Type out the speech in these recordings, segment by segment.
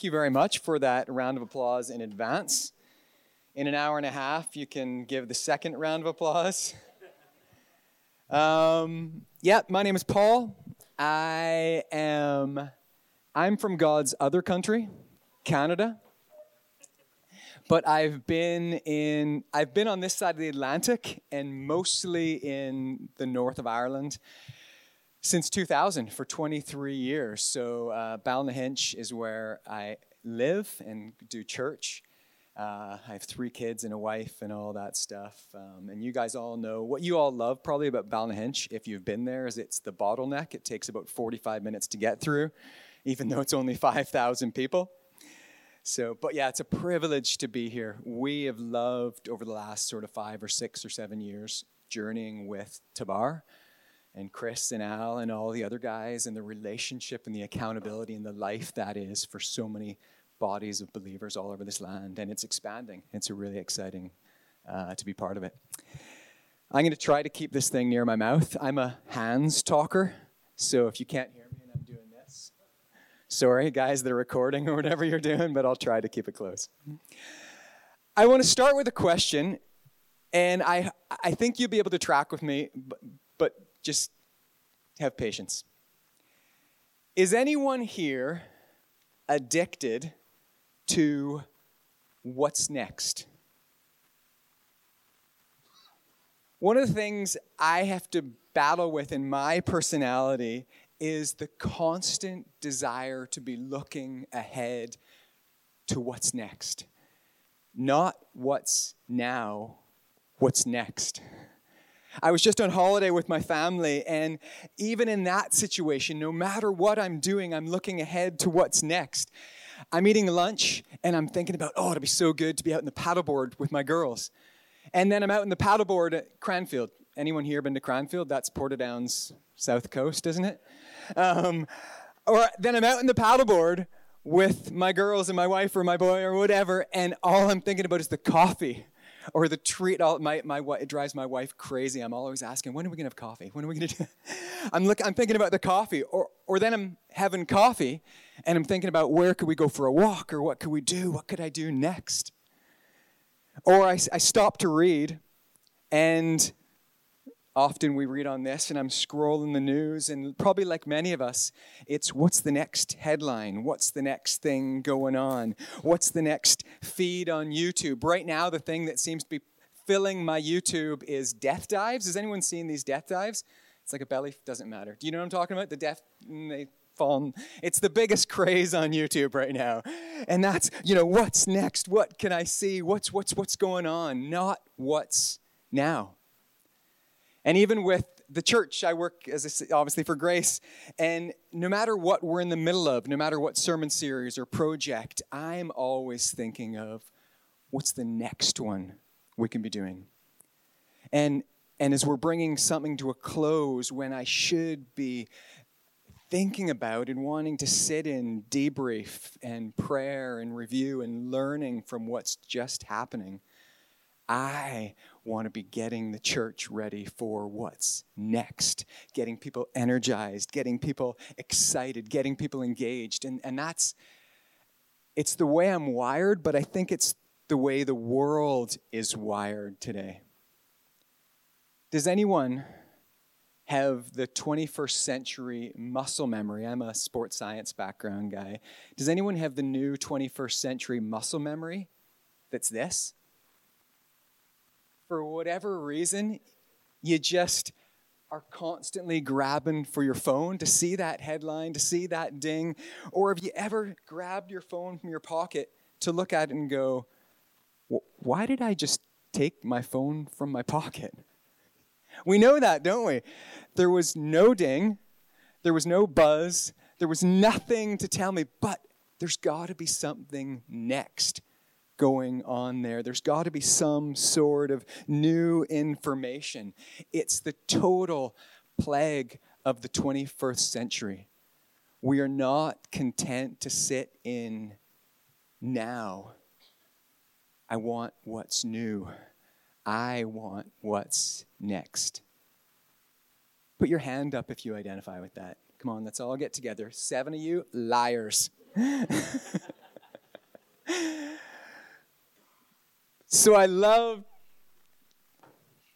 Thank you very much for that round of applause in advance. In an hour and a half, you can give the second round of applause. Um, yeah, my name is Paul. I am I'm from God's other country, Canada. But I've been in I've been on this side of the Atlantic and mostly in the north of Ireland since 2000 for 23 years. So uh, Ballynahinch is where I live and do church. Uh, I have three kids and a wife and all that stuff. Um, and you guys all know what you all love probably about Ballynahinch, if you've been there, is it's the bottleneck. It takes about 45 minutes to get through, even though it's only 5,000 people. So, but yeah, it's a privilege to be here. We have loved over the last sort of five or six or seven years journeying with Tabar and Chris and Al and all the other guys and the relationship and the accountability and the life that is for so many bodies of believers all over this land. And it's expanding. It's really exciting uh, to be part of it. I'm going to try to keep this thing near my mouth. I'm a hands talker, so if you can't hear me and I'm doing this, sorry, guys that are recording or whatever you're doing, but I'll try to keep it close. I want to start with a question, and I, I think you'll be able to track with me, but, but just have patience. Is anyone here addicted to what's next? One of the things I have to battle with in my personality is the constant desire to be looking ahead to what's next. Not what's now, what's next. I was just on holiday with my family, and even in that situation, no matter what I'm doing, I'm looking ahead to what's next. I'm eating lunch, and I'm thinking about, oh, it'd be so good to be out in the paddleboard with my girls. And then I'm out in the paddleboard at Cranfield. Anyone here been to Cranfield? That's Portadown's south coast, isn't it? Um, or then I'm out in the paddleboard with my girls and my wife or my boy or whatever, and all I'm thinking about is the coffee or the treat. All, my, my, it drives my wife crazy. I'm always asking, when are we going to have coffee? When are we going to do I'm, look, I'm thinking about the coffee. Or, or then I'm having coffee and I'm thinking about where could we go for a walk or what could we do? What could I do next? Or I, I stop to read and often we read on this and I'm scrolling the news and probably like many of us it's what's the next headline? What's the next thing going on? What's the next feed on YouTube? Right now the thing that seems to be filling my YouTube is death dives. Has anyone seen these death dives? It's like a belly doesn't matter. Do you know what I'm talking about? The death mm, they fall. It's the biggest craze on YouTube right now. And that's you know what's next? What can I see? What's what's what's going on? Not what's now and even with the church, I work as obviously for Grace, and no matter what we're in the middle of, no matter what sermon series or project, I'm always thinking of what's the next one we can be doing. And and as we're bringing something to a close, when I should be thinking about and wanting to sit in debrief and prayer and review and learning from what's just happening, I want to be getting the church ready for what's next, getting people energized, getting people excited, getting people engaged. And, and that's, it's the way I'm wired, but I think it's the way the world is wired today. Does anyone have the 21st century muscle memory? I'm a sports science background guy. Does anyone have the new 21st century muscle memory that's this? For whatever reason, you just are constantly grabbing for your phone to see that headline, to see that ding? Or have you ever grabbed your phone from your pocket to look at it and go, why did I just take my phone from my pocket? We know that, don't we? There was no ding, there was no buzz, there was nothing to tell me, but there's got to be something next going on there. There's got to be some sort of new information. It's the total plague of the 21st century. We are not content to sit in now. I want what's new. I want what's next. Put your hand up if you identify with that. Come on, let's all get together. Seven of you, liars. So I love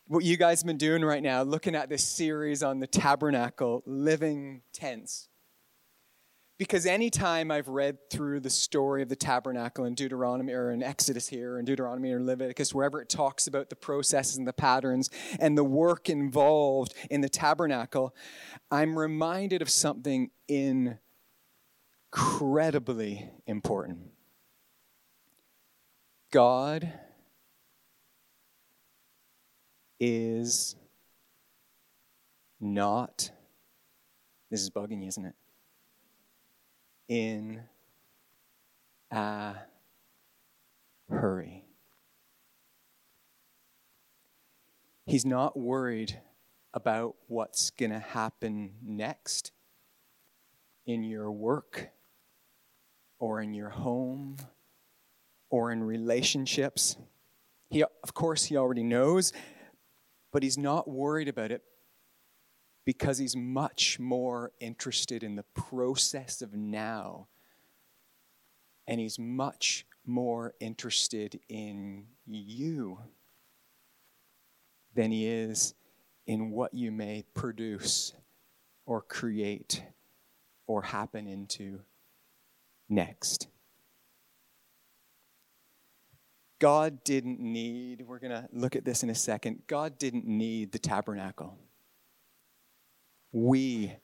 what you guys have been doing right now, looking at this series on the tabernacle, living tents. Because anytime I've read through the story of the tabernacle in Deuteronomy or in Exodus here, in Deuteronomy or Leviticus, wherever it talks about the processes and the patterns and the work involved in the tabernacle, I'm reminded of something incredibly important. God is not, this is bugging you, isn't it? In a hurry. He's not worried about what's going to happen next in your work or in your home or in relationships. He, of course, he already knows but he's not worried about it because he's much more interested in the process of now. And he's much more interested in you than he is in what you may produce or create or happen into next. God didn't need, we're going to look at this in a second, God didn't need the tabernacle. We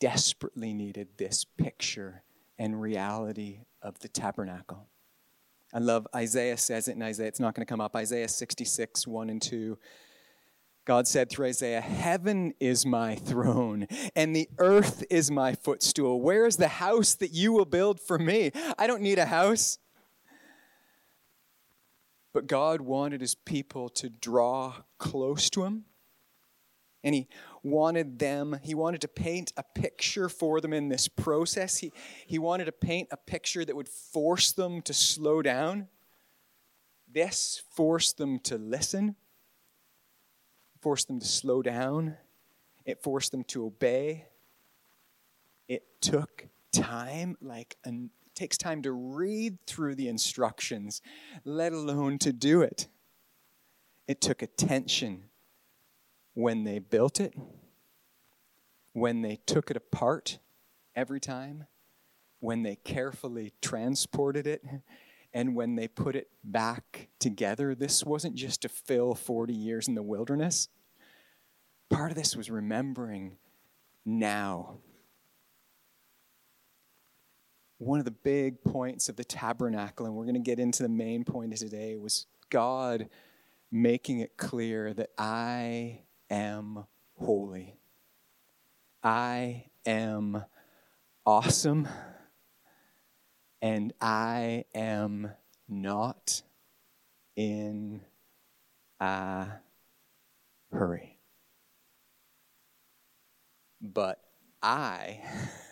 desperately needed this picture and reality of the tabernacle. I love Isaiah says it in Isaiah, it's not going to come up. Isaiah 66, 1 and 2. God said through Isaiah, Heaven is my throne, and the earth is my footstool. Where is the house that you will build for me? I don't need a house. But God wanted his people to draw close to him. And he wanted them, he wanted to paint a picture for them in this process. He, he wanted to paint a picture that would force them to slow down. This forced them to listen, forced them to slow down, it forced them to obey. It took time, like an takes time to read through the instructions, let alone to do it. It took attention when they built it, when they took it apart every time, when they carefully transported it, and when they put it back together. This wasn't just to fill 40 years in the wilderness. Part of this was remembering now one of the big points of the tabernacle, and we're going to get into the main point of today, was God making it clear that I am holy. I am awesome, and I am not in a hurry. But I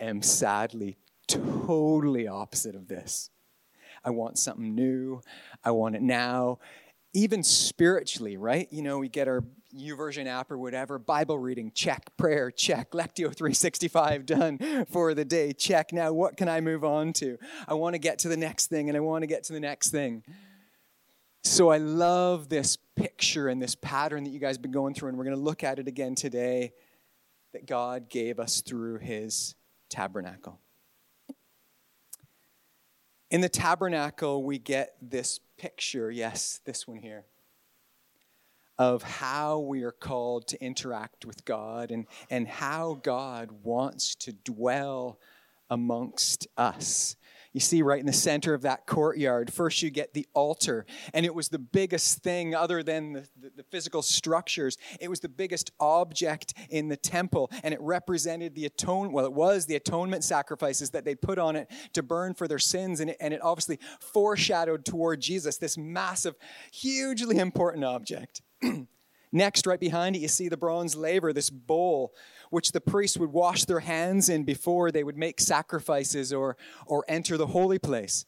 am sadly totally opposite of this. I want something new. I want it now. Even spiritually, right? You know, we get our YouVersion app or whatever, Bible reading, check, prayer, check, Lectio 365 done for the day, check. Now, what can I move on to? I want to get to the next thing and I want to get to the next thing. So I love this picture and this pattern that you guys have been going through, and we're going to look at it again today that God gave us through his tabernacle. In the tabernacle, we get this picture, yes, this one here, of how we are called to interact with God and, and how God wants to dwell amongst us. You see, right in the center of that courtyard, first you get the altar, and it was the biggest thing other than the, the, the, physical structures. It was the biggest object in the temple, and it represented the atonement. Well, it was the atonement sacrifices that they put on it to burn for their sins, and it, and it obviously foreshadowed toward Jesus, this massive, hugely important object. Next, right behind it, you see the bronze laver, this bowl which the priests would wash their hands in before they would make sacrifices or, or enter the holy place.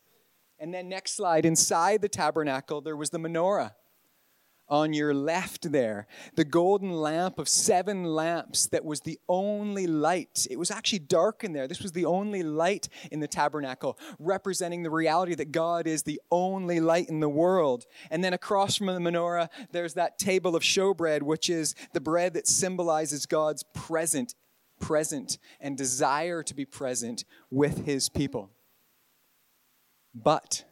And then, next slide, inside the tabernacle, there was the menorah, on your left there, the golden lamp of seven lamps that was the only light. It was actually dark in there. This was the only light in the tabernacle, representing the reality that God is the only light in the world. And then across from the menorah, there's that table of showbread, which is the bread that symbolizes God's present, present, and desire to be present with his people. But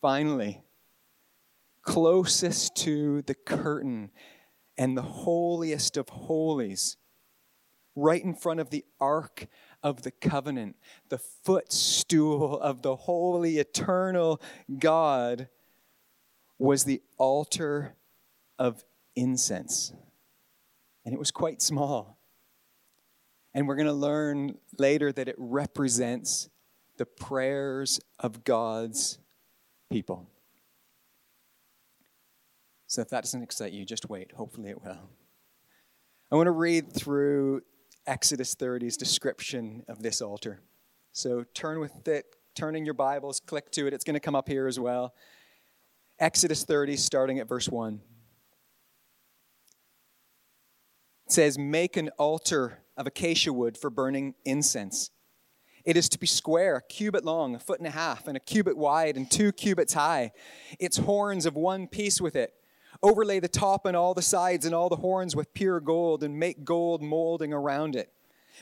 finally, closest to the curtain and the holiest of holies, right in front of the ark of the covenant, the footstool of the holy, eternal God, was the altar of incense. And it was quite small. And we're going to learn later that it represents the prayers of God's people. So if that doesn't excite you, just wait. Hopefully it will. I want to read through Exodus 30's description of this altar. So turn with it, turn in your Bibles, click to it. It's going to come up here as well. Exodus 30, starting at verse 1. It says, Make an altar of acacia wood for burning incense. It is to be square, a cubit long, a foot and a half, and a cubit wide, and two cubits high. Its horns of one piece with it Overlay the top and all the sides and all the horns with pure gold, and make gold molding around it.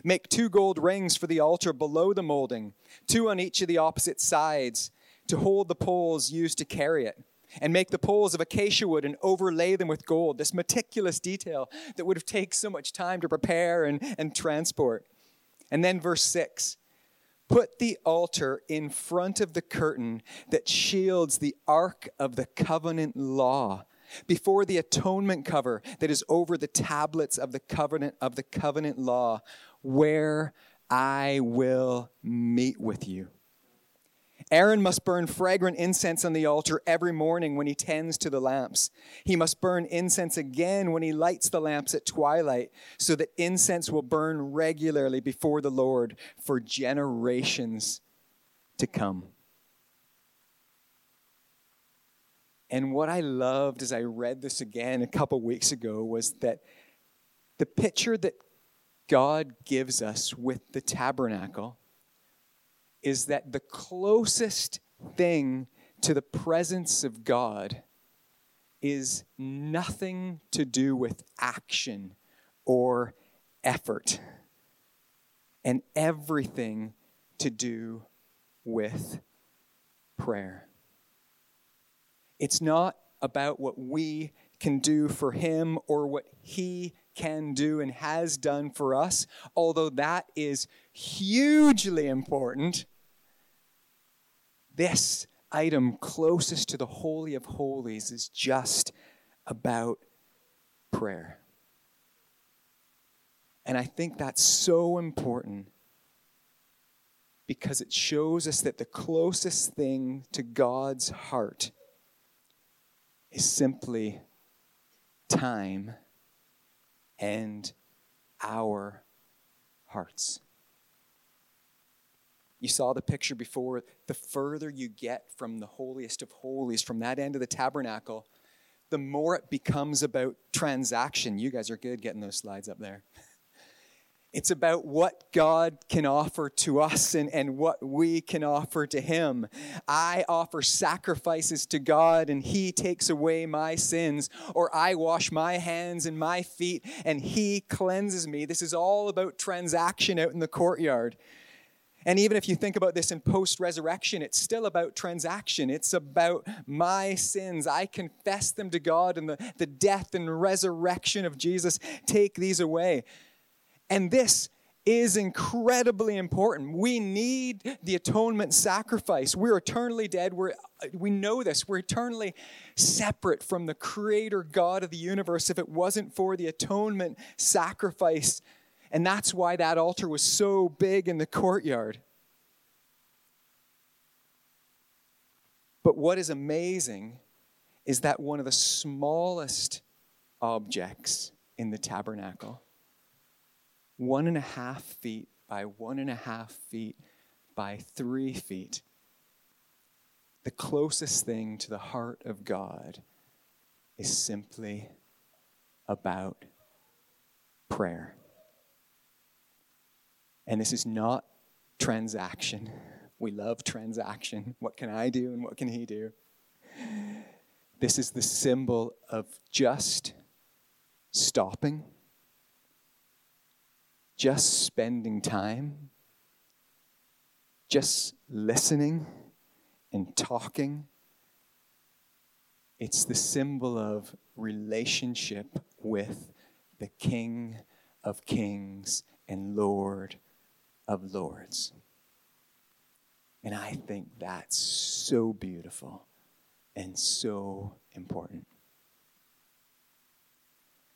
Make two gold rings for the altar below the molding, two on each of the opposite sides, to hold the poles used to carry it. And make the poles of acacia wood and overlay them with gold. This meticulous detail that would have taken so much time to prepare and, and transport. And then verse 6 Put the altar in front of the curtain that shields the ark of the covenant law before the atonement cover that is over the tablets of the covenant of the covenant law where I will meet with you. Aaron must burn fragrant incense on the altar every morning when he tends to the lamps. He must burn incense again when he lights the lamps at twilight, so that incense will burn regularly before the Lord for generations to come. And what I loved as I read this again a couple weeks ago was that the picture that God gives us with the tabernacle is that the closest thing to the presence of God is nothing to do with action or effort, and everything to do with prayer. It's not about what we can do for him or what he can do and has done for us, although that is hugely important. This item closest to the Holy of Holies is just about prayer. And I think that's so important because it shows us that the closest thing to God's heart is simply time and our hearts. You saw the picture before. The further you get from the holiest of holies, from that end of the tabernacle, the more it becomes about transaction. You guys are good getting those slides up there. It's about what God can offer to us and, and what we can offer to Him. I offer sacrifices to God and He takes away my sins, or I wash my hands and my feet and He cleanses me. This is all about transaction out in the courtyard. And even if you think about this in post resurrection, it's still about transaction. It's about my sins. I confess them to God, and the, the death and resurrection of Jesus take these away. And this is incredibly important. We need the atonement sacrifice. We're eternally dead. We're, we know this. We're eternally separate from the creator God of the universe if it wasn't for the atonement sacrifice. And that's why that altar was so big in the courtyard. But what is amazing is that one of the smallest objects in the tabernacle one and a half feet by one and a half feet by three feet, the closest thing to the heart of God is simply about prayer. And this is not transaction. We love transaction. What can I do and what can he do? This is the symbol of just stopping, just spending time, just listening and talking. It's the symbol of relationship with the King of Kings and Lord of Lords. And I think that's so beautiful and so important.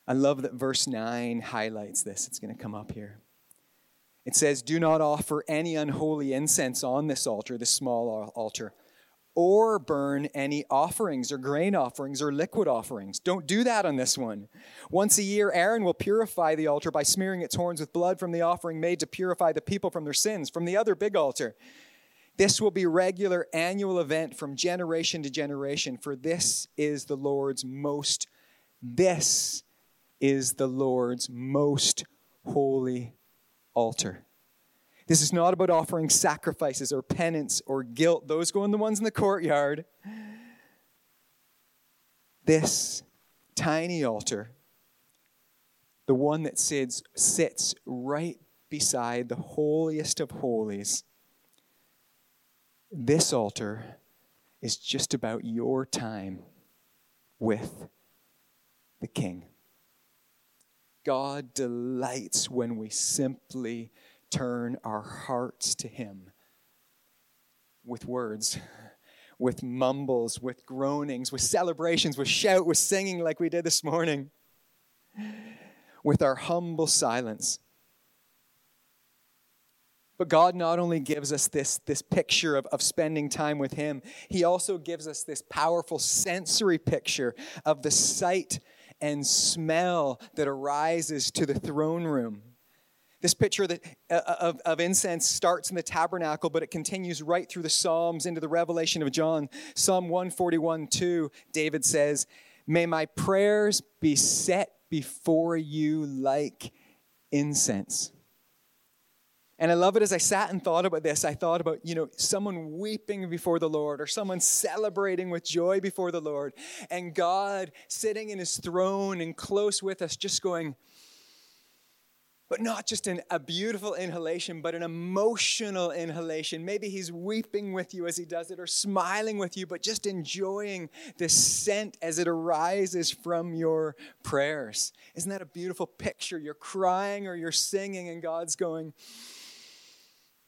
I love that verse 9 highlights this. It's going to come up here. It says, Do not offer any unholy incense on this altar, this small altar, or burn any offerings or grain offerings or liquid offerings. Don't do that on this one. Once a year, Aaron will purify the altar by smearing its horns with blood from the offering made to purify the people from their sins, from the other big altar. This will be regular annual event from generation to generation, for this is the Lord's most, this is the Lord's most holy altar. This is not about offering sacrifices or penance or guilt. Those go in the ones in the courtyard. This tiny altar, the one that sits, sits right beside the holiest of holies, this altar is just about your time with the King. God delights when we simply turn our hearts to Him with words, with mumbles, with groanings, with celebrations, with shout, with singing like we did this morning, with our humble silence. But God not only gives us this, this picture of, of spending time with Him, He also gives us this powerful sensory picture of the sight and smell that arises to the throne room. This picture uh, uh, of, of incense starts in the tabernacle, but it continues right through the Psalms into the revelation of John. Psalm 141 2, David says, May my prayers be set before you like incense. And I love it as I sat and thought about this. I thought about, you know, someone weeping before the Lord or someone celebrating with joy before the Lord, and God sitting in his throne and close with us, just going, but not just an, a beautiful inhalation, but an emotional inhalation. Maybe he's weeping with you as he does it, or smiling with you, but just enjoying the scent as it arises from your prayers. Isn't that a beautiful picture? You're crying or you're singing, and God's going,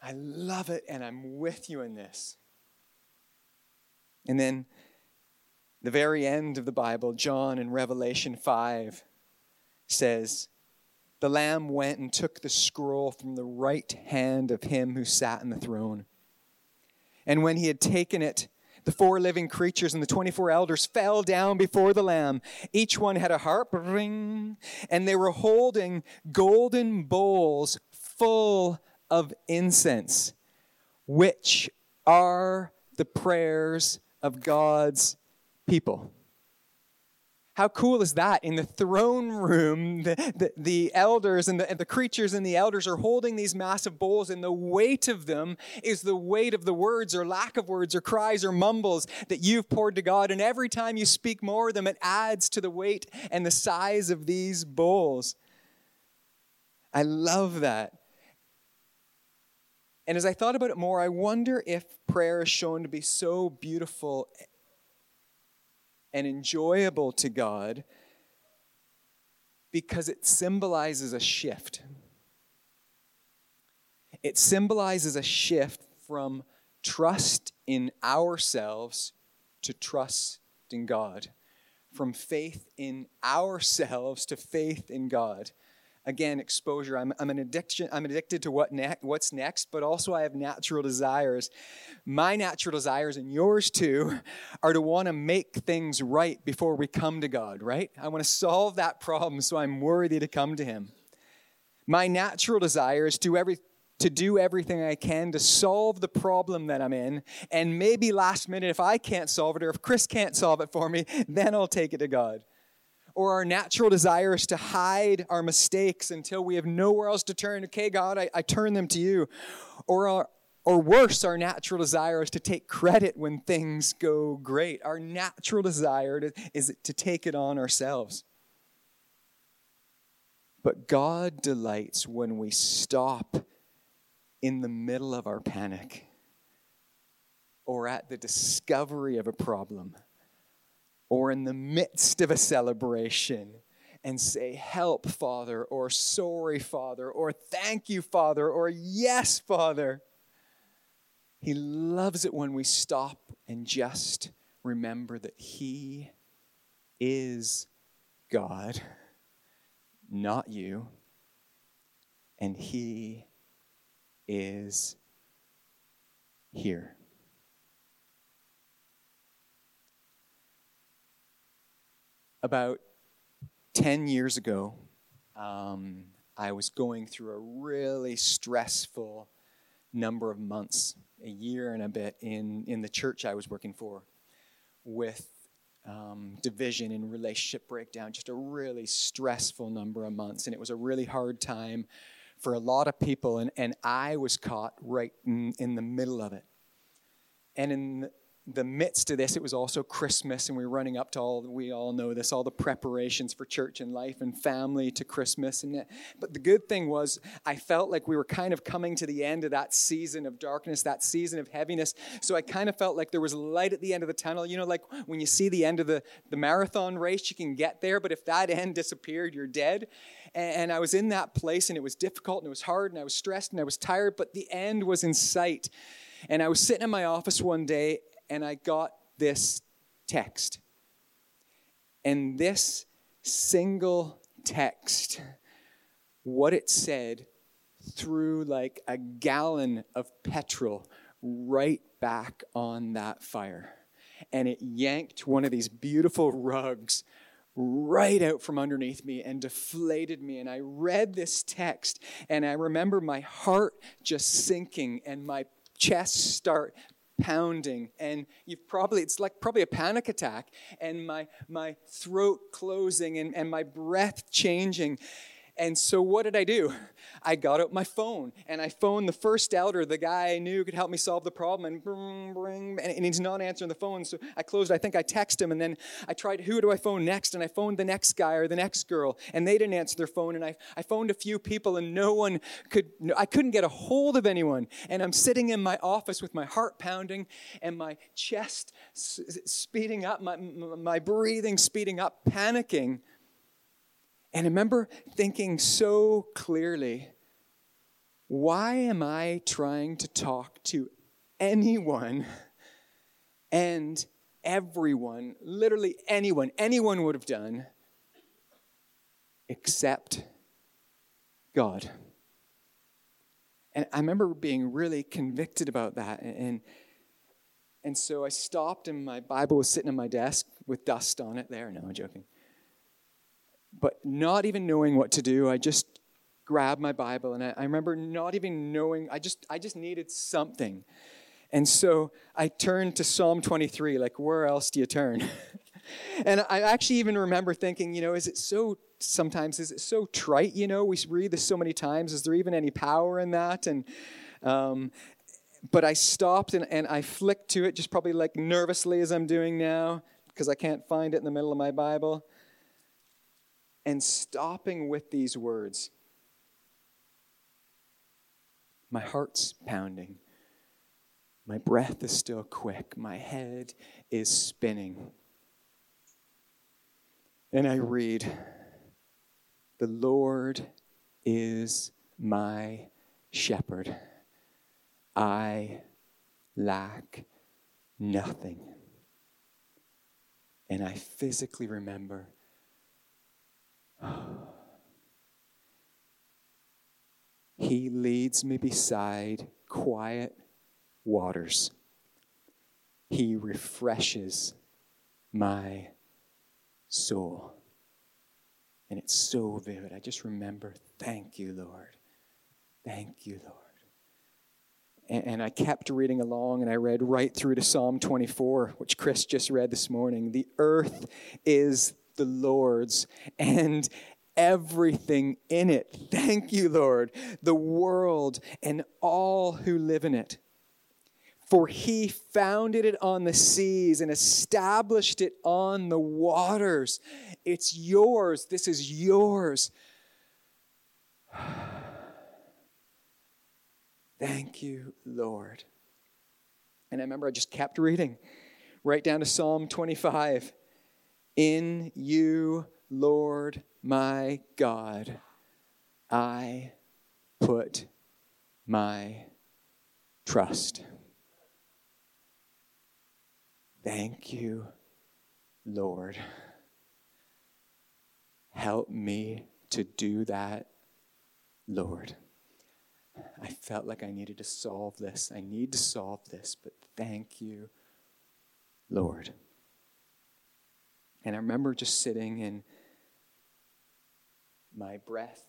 I love it, and I'm with you in this. And then the very end of the Bible, John in Revelation 5 says, the Lamb went and took the scroll from the right hand of him who sat in the throne. And when he had taken it, the four living creatures and the 24 elders fell down before the Lamb. Each one had a harp, ring, and they were holding golden bowls full of incense, which are the prayers of God's people. How cool is that? In the throne room, the, the, the elders and the, and the, creatures and the elders are holding these massive bowls, and the weight of them is the weight of the words or lack of words or cries or mumbles that you've poured to God. And every time you speak more of them, it adds to the weight and the size of these bowls. I love that. And as I thought about it more, I wonder if prayer is shown to be so beautiful and enjoyable to God because it symbolizes a shift. It symbolizes a shift from trust in ourselves to trust in God, from faith in ourselves to faith in God again exposure i'm, I'm an addiction i'm addicted to what ne- what's next but also i have natural desires my natural desires and yours too are to want to make things right before we come to god right i want to solve that problem so i'm worthy to come to him my natural desire is to every to do everything I can to solve the problem that I'm in. And maybe last minute, if I can't solve it or if Chris can't solve it for me, then I'll take it to God. Or our natural desire is to hide our mistakes until we have nowhere else to turn. Okay, God, I, I turn them to you. Or our, or worse, our natural desire is to take credit when things go great. Our natural desire to, is to take it on ourselves. But God delights when we stop in the middle of our panic or at the discovery of a problem or in the midst of a celebration and say, Help, Father, or Sorry, Father, or Thank you, Father, or Yes, Father. He loves it when we stop and just remember that He is God, not you, and He is here. About 10 years ago, um, I was going through a really stressful number of months a year and a bit in, in the church I was working for with um, division and relationship breakdown, just a really stressful number of months. And it was a really hard time for a lot of people. And, and I was caught right in, in the middle of it. And in the midst of this, it was also Christmas, and we were running up to all, we all know this, all the preparations for church and life and family to Christmas. And but the good thing was, I felt like we were kind of coming to the end of that season of darkness, that season of heaviness. So I kind of felt like there was light at the end of the tunnel. You know, like when you see the end of the, the marathon race, you can get there, but if that end disappeared, you're dead. And, and I was in that place, and it was difficult, and it was hard, and I was stressed, and I was tired, but the end was in sight. And I was sitting in my office one day, and I got this text. And this single text, what it said, threw like a gallon of petrol right back on that fire. And it yanked one of these beautiful rugs right out from underneath me and deflated me. And I read this text, and I remember my heart just sinking and my chest start pounding. And you've probably it's like probably a panic attack and my my throat closing and, and my breath changing and so what did I do? I got out my phone and I phoned the first doubter, the guy I knew could help me solve the problem, and bring, bring, and he's not answering the phone. So I closed. I think I texted him, and then I tried, who do I phone next? And I phoned the next guy or the next girl, and they didn't answer their phone. And I, I phoned a few people, and no one could. I couldn't get a hold of anyone. And I'm sitting in my office with my heart pounding and my chest speeding up, my, my breathing speeding up, panicking and I remember thinking so clearly why am I trying to talk to anyone and everyone, literally anyone, anyone would have done, except God? And I remember being really convicted about that. And, and so I stopped, and my Bible was sitting on my desk with dust on it there. No, I'm joking. But not even knowing what to do, I just grabbed my Bible and I, I remember not even knowing, I just, I just needed something. And so I turned to Psalm 23, like, where else do you turn? and I actually even remember thinking, you know, is it so, sometimes, is it so trite, you know? We read this so many times. Is there even any power in that? And, um, but I stopped and, and I flicked to it, just probably like nervously as I'm doing now, because I can't find it in the middle of my Bible and stopping with these words. My heart's pounding. My breath is still quick. My head is spinning. And I read, The Lord is my shepherd. I lack nothing. And I physically remember he leads me beside quiet waters. He refreshes my soul. And it's so vivid. I just remember, thank you, Lord. Thank you, Lord. And, and I kept reading along, and I read right through to Psalm 24, which Chris just read this morning. The earth is the Lord's, and everything in it. Thank you, Lord. The world and all who live in it. For he founded it on the seas and established it on the waters. It's yours. This is yours. Thank you, Lord. And I remember I just kept reading right down to Psalm 25. In you, Lord my God, I put my trust. Thank you, Lord. Help me to do that, Lord. I felt like I needed to solve this. I need to solve this, but thank you, Lord. And I remember just sitting and my breath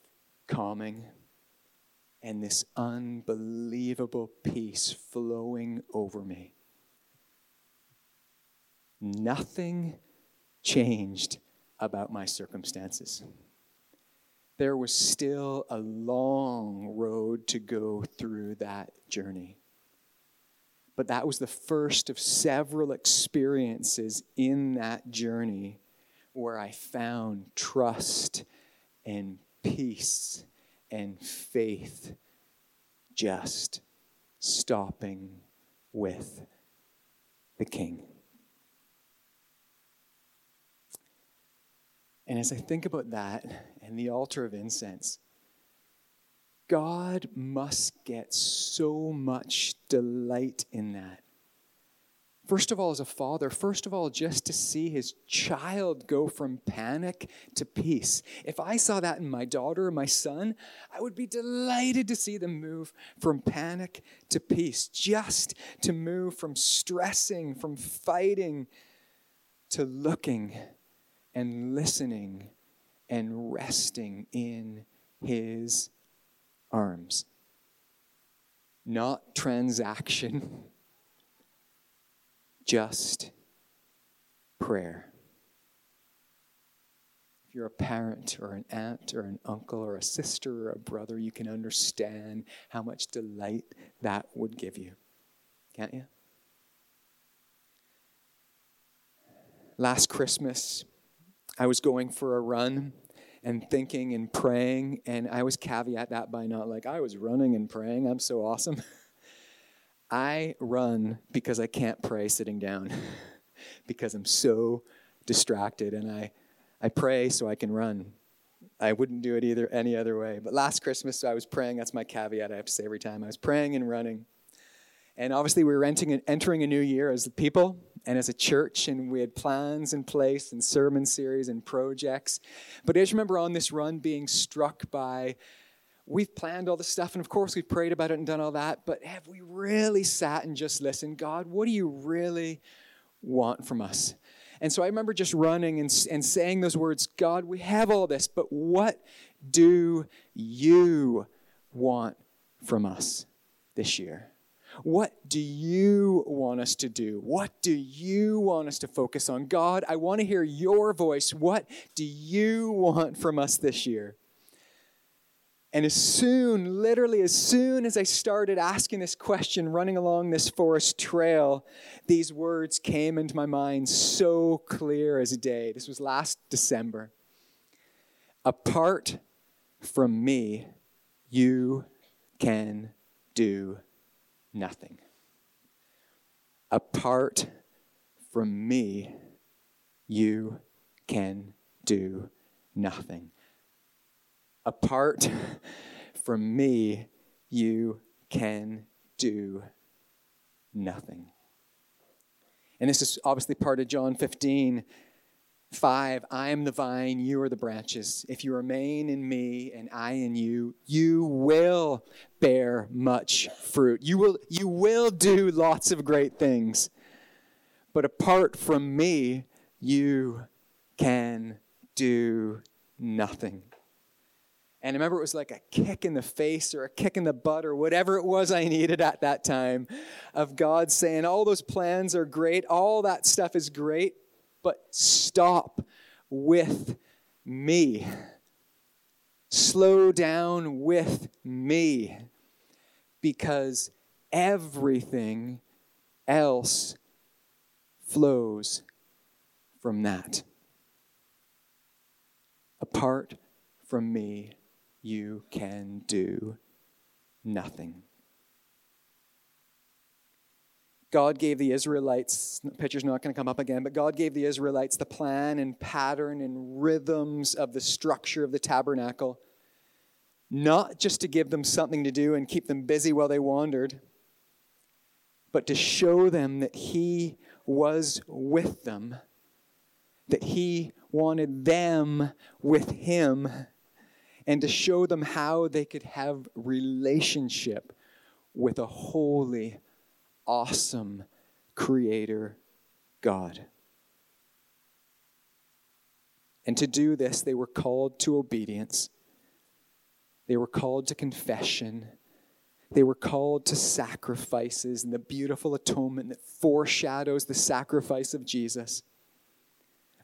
calming and this unbelievable peace flowing over me. Nothing changed about my circumstances. There was still a long road to go through that journey. But that was the first of several experiences in that journey where I found trust and peace and faith just stopping with the King. And as I think about that and the altar of incense, God must get so much delight in that. First of all, as a father, first of all, just to see his child go from panic to peace. If I saw that in my daughter or my son, I would be delighted to see them move from panic to peace, just to move from stressing, from fighting, to looking and listening and resting in his arms. Not transaction, just prayer. If you're a parent or an aunt or an uncle or a sister or a brother, you can understand how much delight that would give you. Can't you? Last Christmas, I was going for a run and thinking and praying, and I always caveat that by not like, I was running and praying, I'm so awesome. I run because I can't pray sitting down, because I'm so distracted, and I, I pray so I can run. I wouldn't do it either any other way. But last Christmas, I was praying. That's my caveat I have to say every time. I was praying and running. And obviously, we were entering, entering a new year as a people and as a church, and we had plans in place and sermon series and projects. But I just remember on this run being struck by we've planned all this stuff, and of course, we've prayed about it and done all that, but have we really sat and just listened? God, what do you really want from us? And so I remember just running and, and saying those words God, we have all this, but what do you want from us this year? What do you want us to do? What do you want us to focus on? God, I want to hear your voice. What do you want from us this year? And as soon, literally, as soon as I started asking this question, running along this forest trail, these words came into my mind so clear as a day. This was last December. Apart from me, you can do nothing. Apart from me, you can do nothing. Apart from me, you can do nothing. And this is obviously part of John 15 5 I am the vine, you are the branches. If you remain in me and I in you, you will bear much fruit. You will, you will do lots of great things. But apart from me, you can do nothing. And I remember it was like a kick in the face or a kick in the butt or whatever it was I needed at that time of God saying, All those plans are great, all that stuff is great, but stop with me. Slow down with me because everything else flows from that. Apart from me, you can do nothing. God gave the Israelites, the picture's not going to come up again, but God gave the Israelites the plan and pattern and rhythms of the structure of the tabernacle, not just to give them something to do and keep them busy while they wandered, but to show them that He was with them, that He wanted them with Him and to show them how they could have relationship with a holy, awesome creator God. And to do this, they were called to obedience. They were called to confession. They were called to sacrifices and the beautiful atonement that foreshadows the sacrifice of Jesus.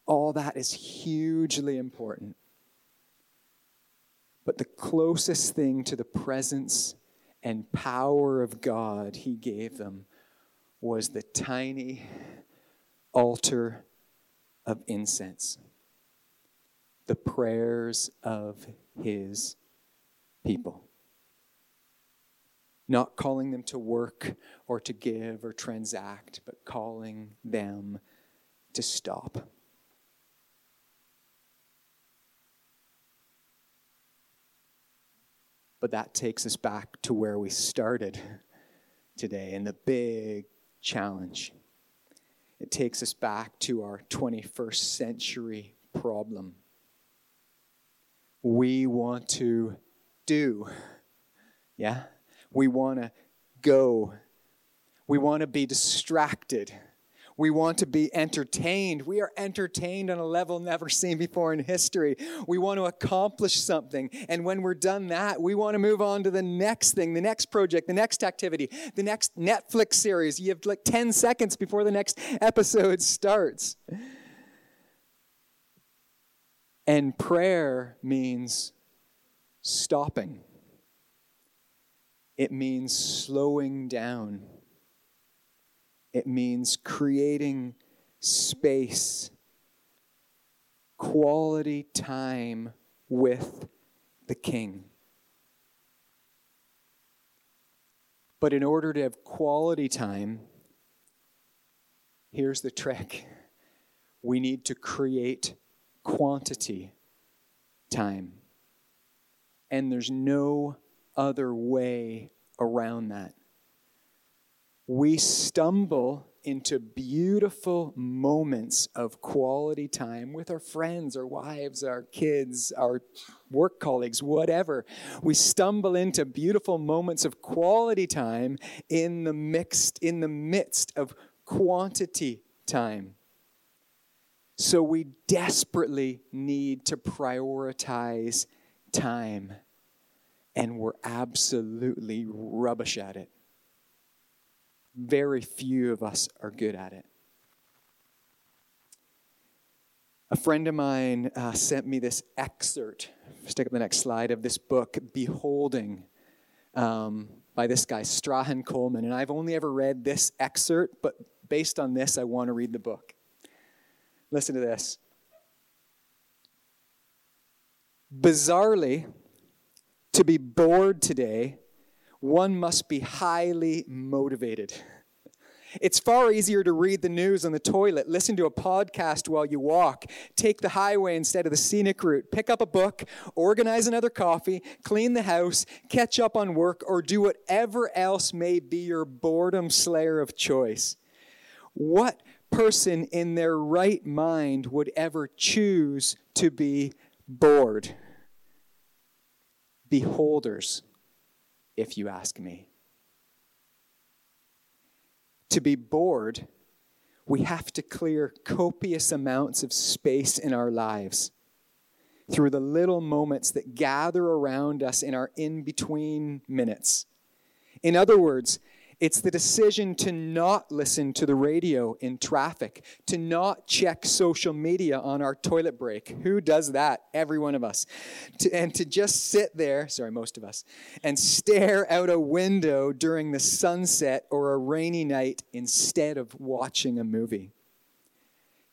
All that is hugely important. But the closest thing to the presence and power of God he gave them was the tiny altar of incense, the prayers of his people. Not calling them to work or to give or transact, but calling them to stop. But that takes us back to where we started today and the big challenge. It takes us back to our 21st century problem. We want to do, yeah? We want to go. We want to be distracted. We want to be entertained. We are entertained on a level never seen before in history. We want to accomplish something. And when we're done that, we want to move on to the next thing, the next project, the next activity, the next Netflix series. You have like 10 seconds before the next episode starts. And prayer means stopping, it means slowing down it means creating space, quality time with the King. But in order to have quality time, here's the trick we need to create quantity time. And there's no other way around that we stumble into beautiful moments of quality time with our friends, our wives, our kids, our work colleagues, whatever. We stumble into beautiful moments of quality time in the mixed in the midst of quantity time. So we desperately need to prioritize time and we're absolutely rubbish at it. Very few of us are good at it. A friend of mine uh, sent me this excerpt, stick up the next slide, of this book, Beholding, um, by this guy, Strahan Coleman. And I've only ever read this excerpt, but based on this, I want to read the book. Listen to this. Bizarrely, to be bored today one must be highly motivated. It's far easier to read the news on the toilet, listen to a podcast while you walk, take the highway instead of the scenic route, pick up a book, organize another coffee, clean the house, catch up on work, or do whatever else may be your boredom slayer of choice. What person in their right mind would ever choose to be bored? Beholders if you ask me. To be bored, we have to clear copious amounts of space in our lives. through the little moments that gather around us in our in between minutes. In other words, it's the decision to not listen to the radio in traffic, to not check social media on our toilet break. Who does that? Every one of us. To, and to just sit there, sorry, most of us, and stare out a window during the sunset or a rainy night instead of watching a movie.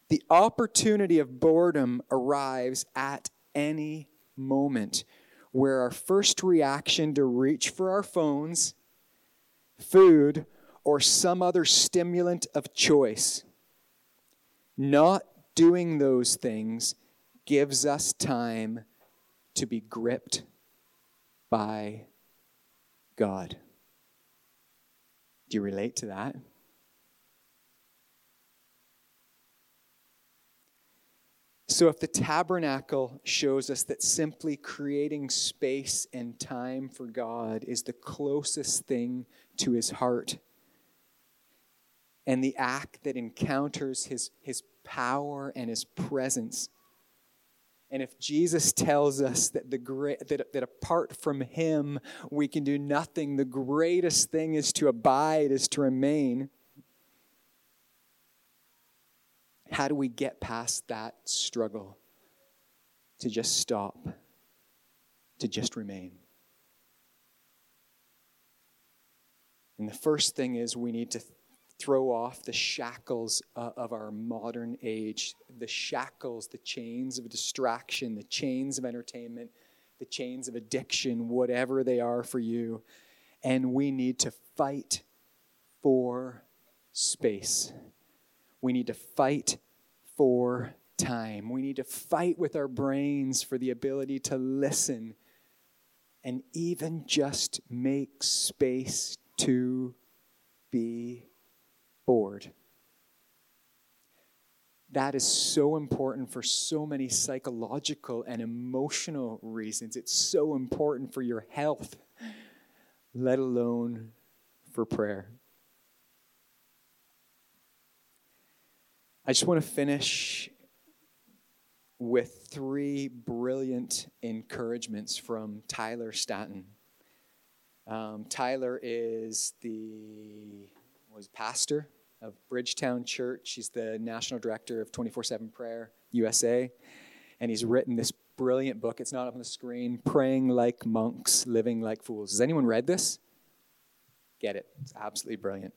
The opportunity of boredom arrives at any moment where our first reaction to reach for our phones food, or some other stimulant of choice. Not doing those things gives us time to be gripped by God. Do you relate to that? So, if the tabernacle shows us that simply creating space and time for God is the closest thing to his heart, and the act that encounters his, his power and his presence, and if Jesus tells us that, the that, that apart from him we can do nothing, the greatest thing is to abide, is to remain How do we get past that struggle to just stop, to just remain? And the first thing is we need to throw off the shackles of our modern age, the shackles, the chains of distraction, the chains of entertainment, the chains of addiction, whatever they are for you. And we need to fight for space. We need to fight for time. We need to fight with our brains for the ability to listen and even just make space to be bored. That is so important for so many psychological and emotional reasons. It's so important for your health, let alone for prayer. I just want to finish with three brilliant encouragements from Tyler Staton. Um, Tyler is the was pastor of Bridgetown Church. He's the national director of 24/7 Prayer USA, and he's written this brilliant book. It's not up on the screen. Praying like monks, living like fools. Has anyone read this? Get it? It's absolutely brilliant.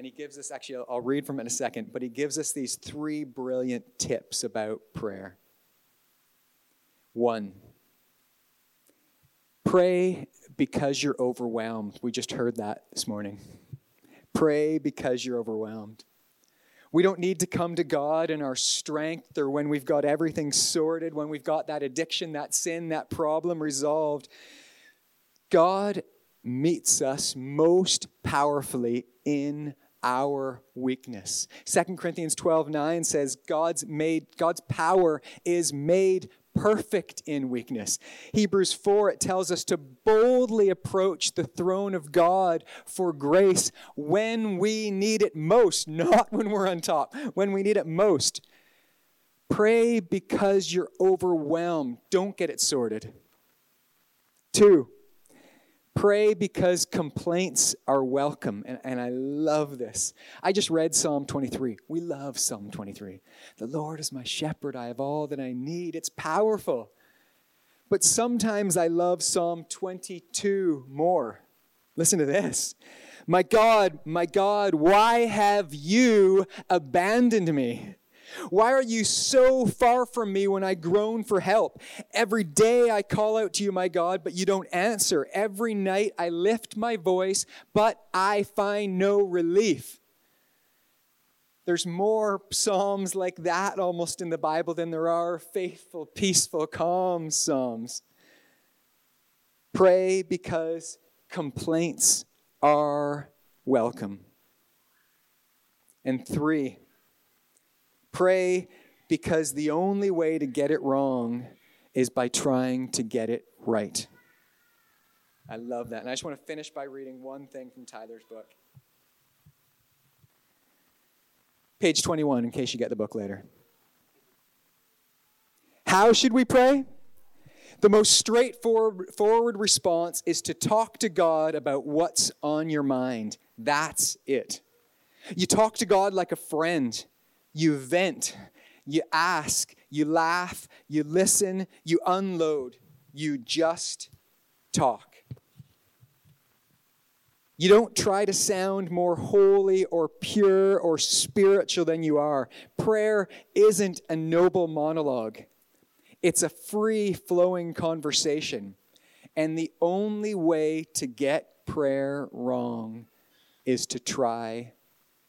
And he gives us, actually, I'll read from it in a second, but he gives us these three brilliant tips about prayer. One, pray because you're overwhelmed. We just heard that this morning. Pray because you're overwhelmed. We don't need to come to God in our strength or when we've got everything sorted, when we've got that addiction, that sin, that problem resolved. God meets us most powerfully in our weakness. 2 Corinthians 12 9 says, God's made, God's power is made perfect in weakness. Hebrews 4, it tells us to boldly approach the throne of God for grace when we need it most, not when we're on top, when we need it most. Pray because you're overwhelmed. Don't get it sorted. Two, Pray because complaints are welcome. And, and, I love this. I just read Psalm 23. We love Psalm 23. The Lord is my shepherd. I have all that I need. It's powerful. But sometimes I love Psalm 22 more. Listen to this. My God, my God, why have you abandoned me? Why are you so far from me when I groan for help? Every day I call out to you, my God, but you don't answer. Every night I lift my voice, but I find no relief. There's more psalms like that almost in the Bible than there are faithful, peaceful, calm psalms. Pray because complaints are welcome. And three, Pray because the only way to get it wrong is by trying to get it right. I love that. And I just want to finish by reading one thing from Tyler's book. Page 21, in case you get the book later. How should we pray? The most straightforward response is to talk to God about what's on your mind. That's it. You talk to God like a friend. You vent, you ask, you laugh, you listen, you unload, you just talk. You don't try to sound more holy or pure or spiritual than you are. Prayer isn't a noble monologue, it's a free flowing conversation. And the only way to get prayer wrong is to try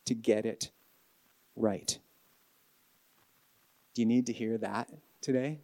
to get it right. Do you need to hear that today?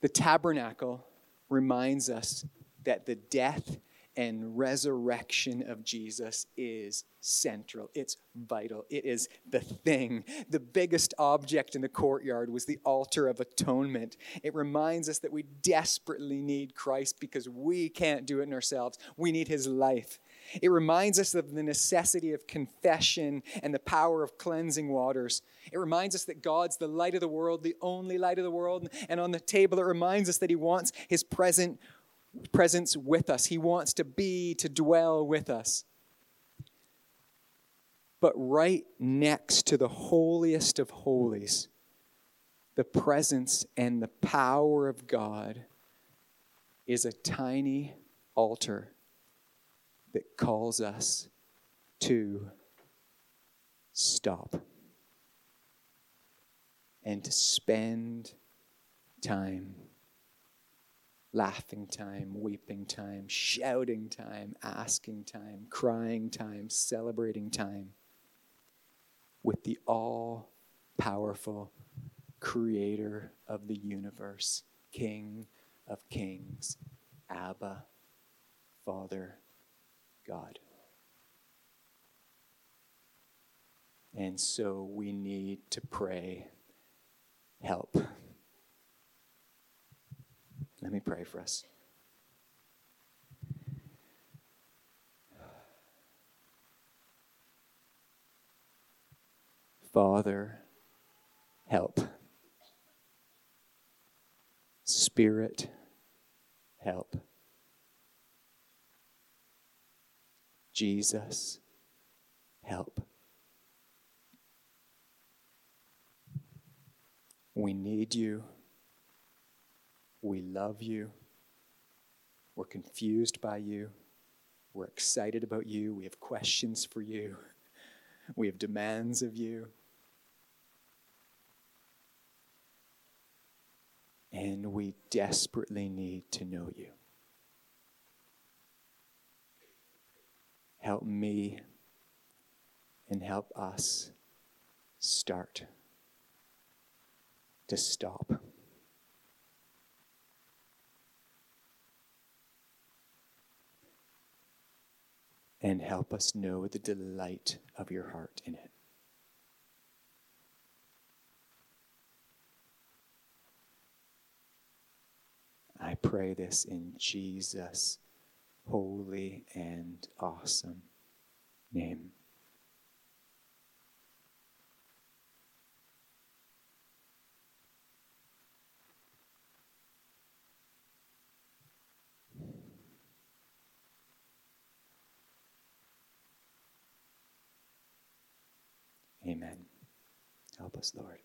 The tabernacle reminds us that the death and resurrection of Jesus is central. It's vital. It is the thing. The biggest object in the courtyard was the altar of atonement. It reminds us that we desperately need Christ because we can't do it in ourselves. We need his life. It reminds us of the necessity of confession and the power of cleansing waters. It reminds us that God's the light of the world, the only light of the world. And on the table, it reminds us that He wants His present presence with us. He wants to be, to dwell with us. But right next to the holiest of holies, the presence and the power of God is a tiny altar that calls us to stop and to spend time laughing time, weeping time, shouting time, asking time, crying time, celebrating time with the all powerful creator of the universe, King of kings, Abba, Father, God. And so we need to pray, help. Let me pray for us. Father, help. Spirit, help. Jesus, help. We need you. We love you. We're confused by you. We're excited about you. We have questions for you. We have demands of you. And we desperately need to know you. Help me and help us start to stop. And help us know the delight of your heart in it. I pray this in Jesus' holy and awesome name. Amen. Help us, Lord.